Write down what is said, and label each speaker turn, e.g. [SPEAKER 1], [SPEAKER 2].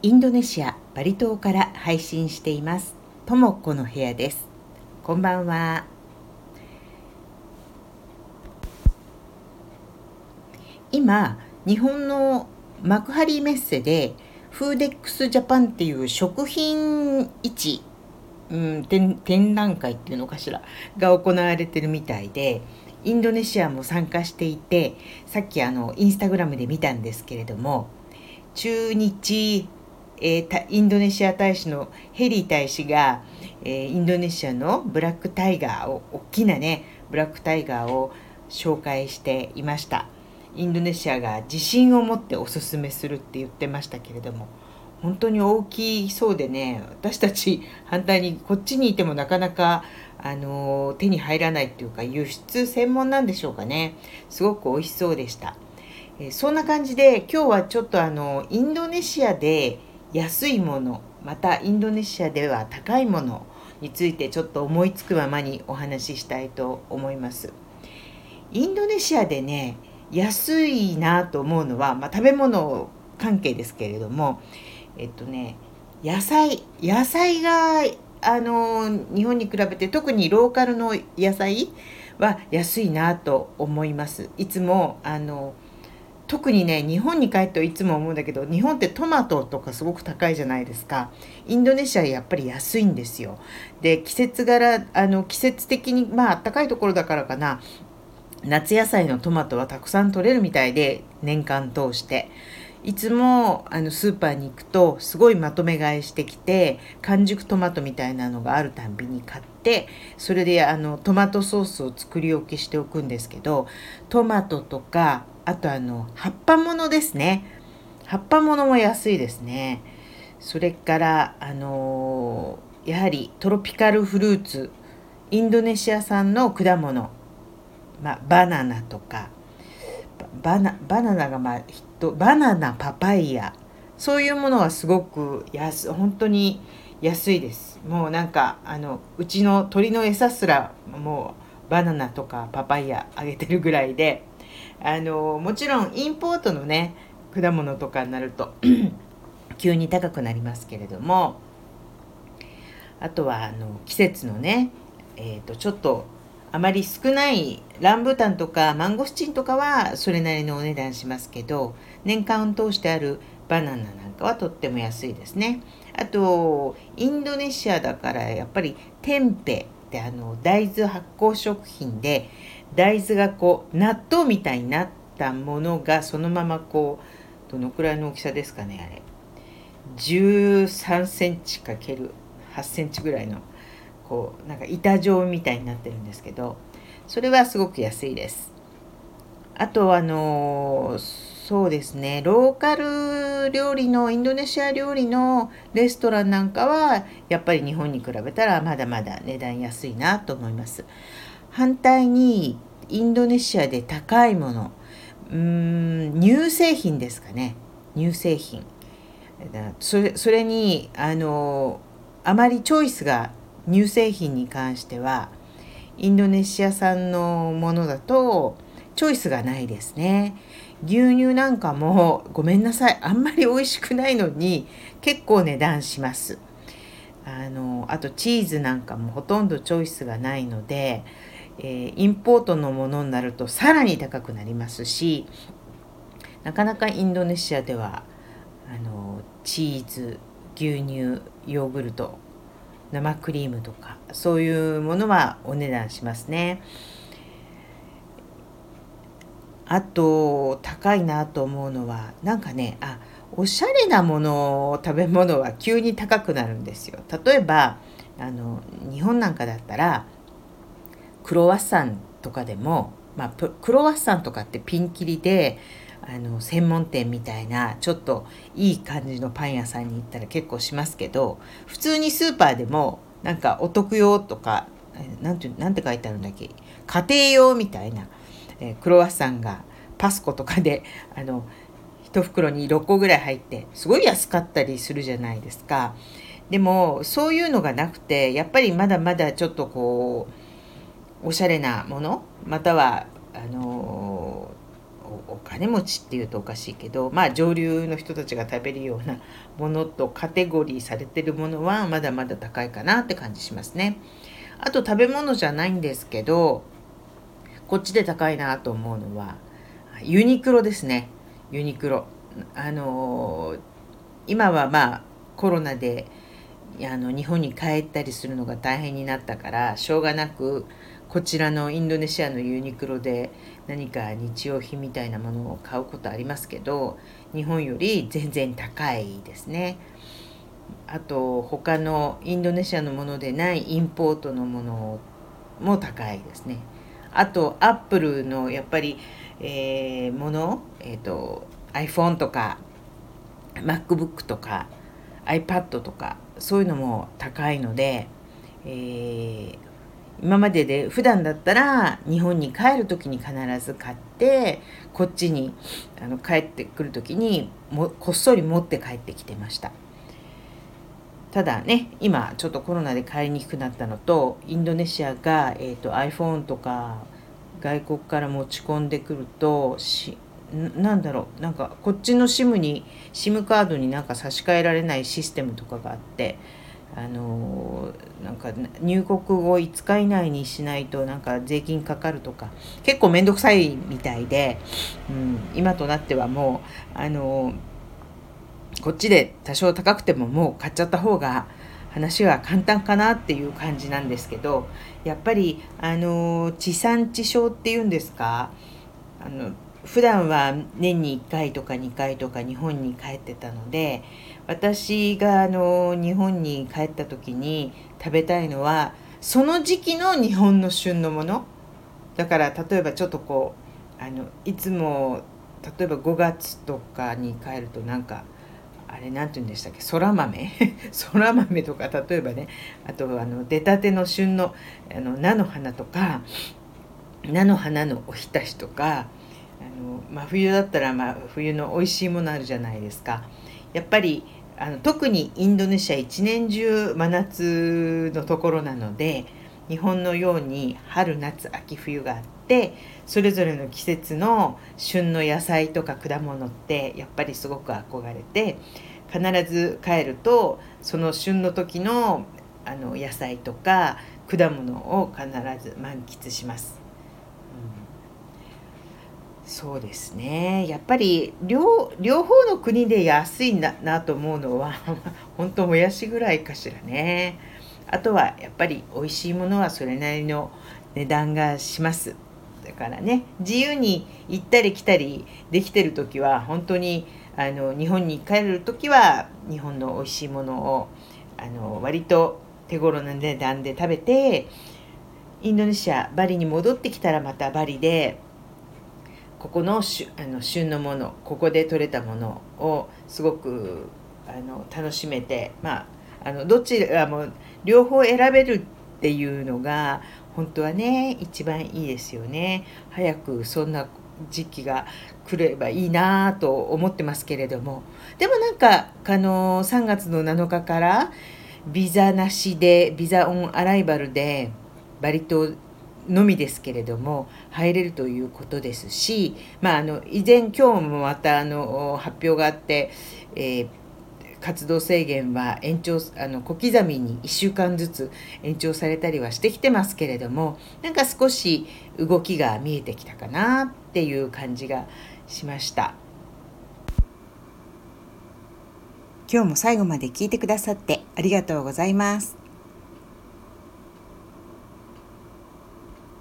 [SPEAKER 1] インドネシアバリ島から配信しています。ともこの部屋です。こんばんは。今日本の幕張メッセでフーデックスジャパンっていう食品市、うん、展展覧会っていうのかしらが行われてるみたいでインドネシアも参加していてさっきあのインスタグラムで見たんですけれども中日、えー、インドネシア大使のヘリー大使が、えー、インドネシアのブラックタイガーを大きなねブラックタイガーを紹介していました。インドネシアが自信を持っておすすめするって言ってましたけれども本当に大きそうでね私たち反対にこっちにいてもなかなかあの手に入らないっていうか輸出専門なんでしょうかね。すごく美味しそうでした、えそんな感じで今日はちょっとあのインドネシアで安いものまたインドネシアでは高いものについてちょっと思いつくままにお話ししたいと思います。インドネシアでね安いなと思うのは、まあ、食べ物関係ですけれどもえっとね野菜野菜があの日本に比べて特にローカルの野菜は安いなと思います。いつもあの特にね日本に帰っていつも思うんだけど日本ってトマトとかすごく高いじゃないですか。インドネシアやっぱり安いんですよ。で季節柄あの季節的にまあ暖かいところだからかな。夏野菜のトマトはたくさん取れるみたいで年間通して。いつもあのスーパーに行くとすごいまとめ買いしてきて完熟トマトみたいなのがあるたんびに買ってそれであのトマトソースを作り置きしておくんですけどトマトとかあとあの葉っぱものですね。葉っぱものも安いですね。それからあのやはりトロピカルフルーツインドネシア産の果物、まあ、バナナとかバナバナナがまあバナナパパイヤそういうものはすごく安本当に安いです。もうなんかあのうちの鳥の餌すらもうバナナとかパパイヤあげてるぐらいであのもちろんインポートのね果物とかになると 急に高くなりますけれどもあとはあの季節のね、えーとちょっとあまり少ないランブータンとかマンゴスチンとかはそれなりのお値段しますけど年間を通してあるバナナなんかはとっても安いですね。あとインドネシアだからやっぱりテンペってあの大豆発酵食品で大豆がこう納豆みたいになったものがそのままこうどのくらいの大きさですかねあれ13センチ ×8 センチぐらいのこうなんか板状みたいになってるんですけどそれはすごく安いです。あとあのそうですねローカル料理のインドネシア料理のレストランなんかはやっぱり日本に比べたらまだまだ値段安いなと思います。反対にインドネシアで高いものうーん乳製品ですかね乳製品それそれにあのあまりチョイスが乳製品に関してはインドネシア産のものだとチョイスがないですね。牛乳なんかもごめんなさいあんまり美味しくないのに結構値段します。あのあとチーズなんかもほとんどチョイスがないので、えー、インポートのものになるとさらに高くなりますしなかなかインドネシアではあのチーズ牛乳ヨーグルト生クリームとかそういうものはお値段しますね。あと高いなと思うのはなんかねあおしゃれなもの食べ物は急に高くなるんですよ。例えばあの日本なんかだったらクロワッサンとかでも、まあ、クロワッサンとかってピンキリであの専門店みたいなちょっといい感じのパン屋さんに行ったら結構しますけど普通にスーパーでもなんかお得用とかなんてなんて書いてあるんだっけ？家庭用みたいな、えー、クロワッサンがパスコとかで あの1袋に6個ぐらい入ってすごい安かったりするじゃないですか。でもそういうのがなくてやっぱりまだまだちょっとこうおしゃれなものまたはあのお金持ちっていうとおかしいけどまあ上流の人たちが食べるようなものとカテゴリーされてるものはまだまだ高いかなって感じしますね。あと食べ物じゃないんですけどこっちで高いなと思うのはユニクロですねユニクロ。あの、今はまあコロナであの日本に帰ったりするのが大変になったからしょうがなくこちらのインドネシアのユニクロで何か日用品みたいなものを買うことありますけど日本より全然高いですね。あと他のインドネシアのものでないインポートのものも高いですね。あとアップルのやっぱり、えー、もの、えーと、iPhone とか MacBook とか iPad とかそういうのも高いので、えー、今までで普段だったら日本に帰る時に必ず買ってこっちにあの帰ってくる時にもこっそり持って帰ってきてました。ただね今ちょっとコロナで帰りにくくなったのとインドネシアが、えーと、iPhone とか外国から持ち込んでくるとしなんだろうなんかこっちの SIM に SIM カードになんか差し替えられないシステムとかがあってあのなんか入国後5日以内にしないとなんか税金かかるとか結構面倒くさいみたいで、うん、今となってはもうあのこっちで多少高くてももう買っちゃった方が話は簡単かなっていう感じなんですけどやっぱりあの地産地消っていうんですかあの普段は年に1回とか2回とか日本に帰ってたので私があの日本に帰った時に食べたいのはその時期の日本の旬のもの。だから例えばちょっとこうあのいつも例えば5月とかに帰るとなんかあれ何て言うんでしたっけ？そら豆？そら豆とか例えばねあとあの出たての旬のあの菜の花とか菜の花のおひたしとかあの真冬だったら真冬の美味しいものあるじゃないですか。やっぱりあの特にインドネシア一年中真夏のところなので日本のように春夏秋冬があってそれぞれの季節の旬の野菜とか果物ってやっぱりすごく憧れて必ず帰るとその旬の時のあの野菜とか果物を必ず満喫します。そうですね。やっぱり両両方の国で安いんだなと思うのは 本当もやしぐらいかしらね。あとはやっぱり美味しいものはそれなりの値段がします。だからね自由に行ったり来たりできてる時は本当にあの日本に帰る時は日本の美味しいものをあの割と手頃な値段で食べてインドネシアバリに戻ってきたらまたバリでここのしあの旬のものここで採れたものをすごくあの楽しめてまああのどちらも両方選べるっていうのが本当はね一番いいですよね。早くそんな時期が来ればいいなと思ってますけれども。でもなんかあの3月の7日からビザなしでビザオンアライバルでバリ島のみですけれども入れるということですし、まあ、あの以前今日もまたあの発表があって、えー、活動制限は延長あの小刻みに1週間ずつ延長されたりはしてきてますけれどもなんか少し動きが見えてきたかなっていう感じがしました。
[SPEAKER 2] 今日も最後まで聞いてくださってありがとうございます。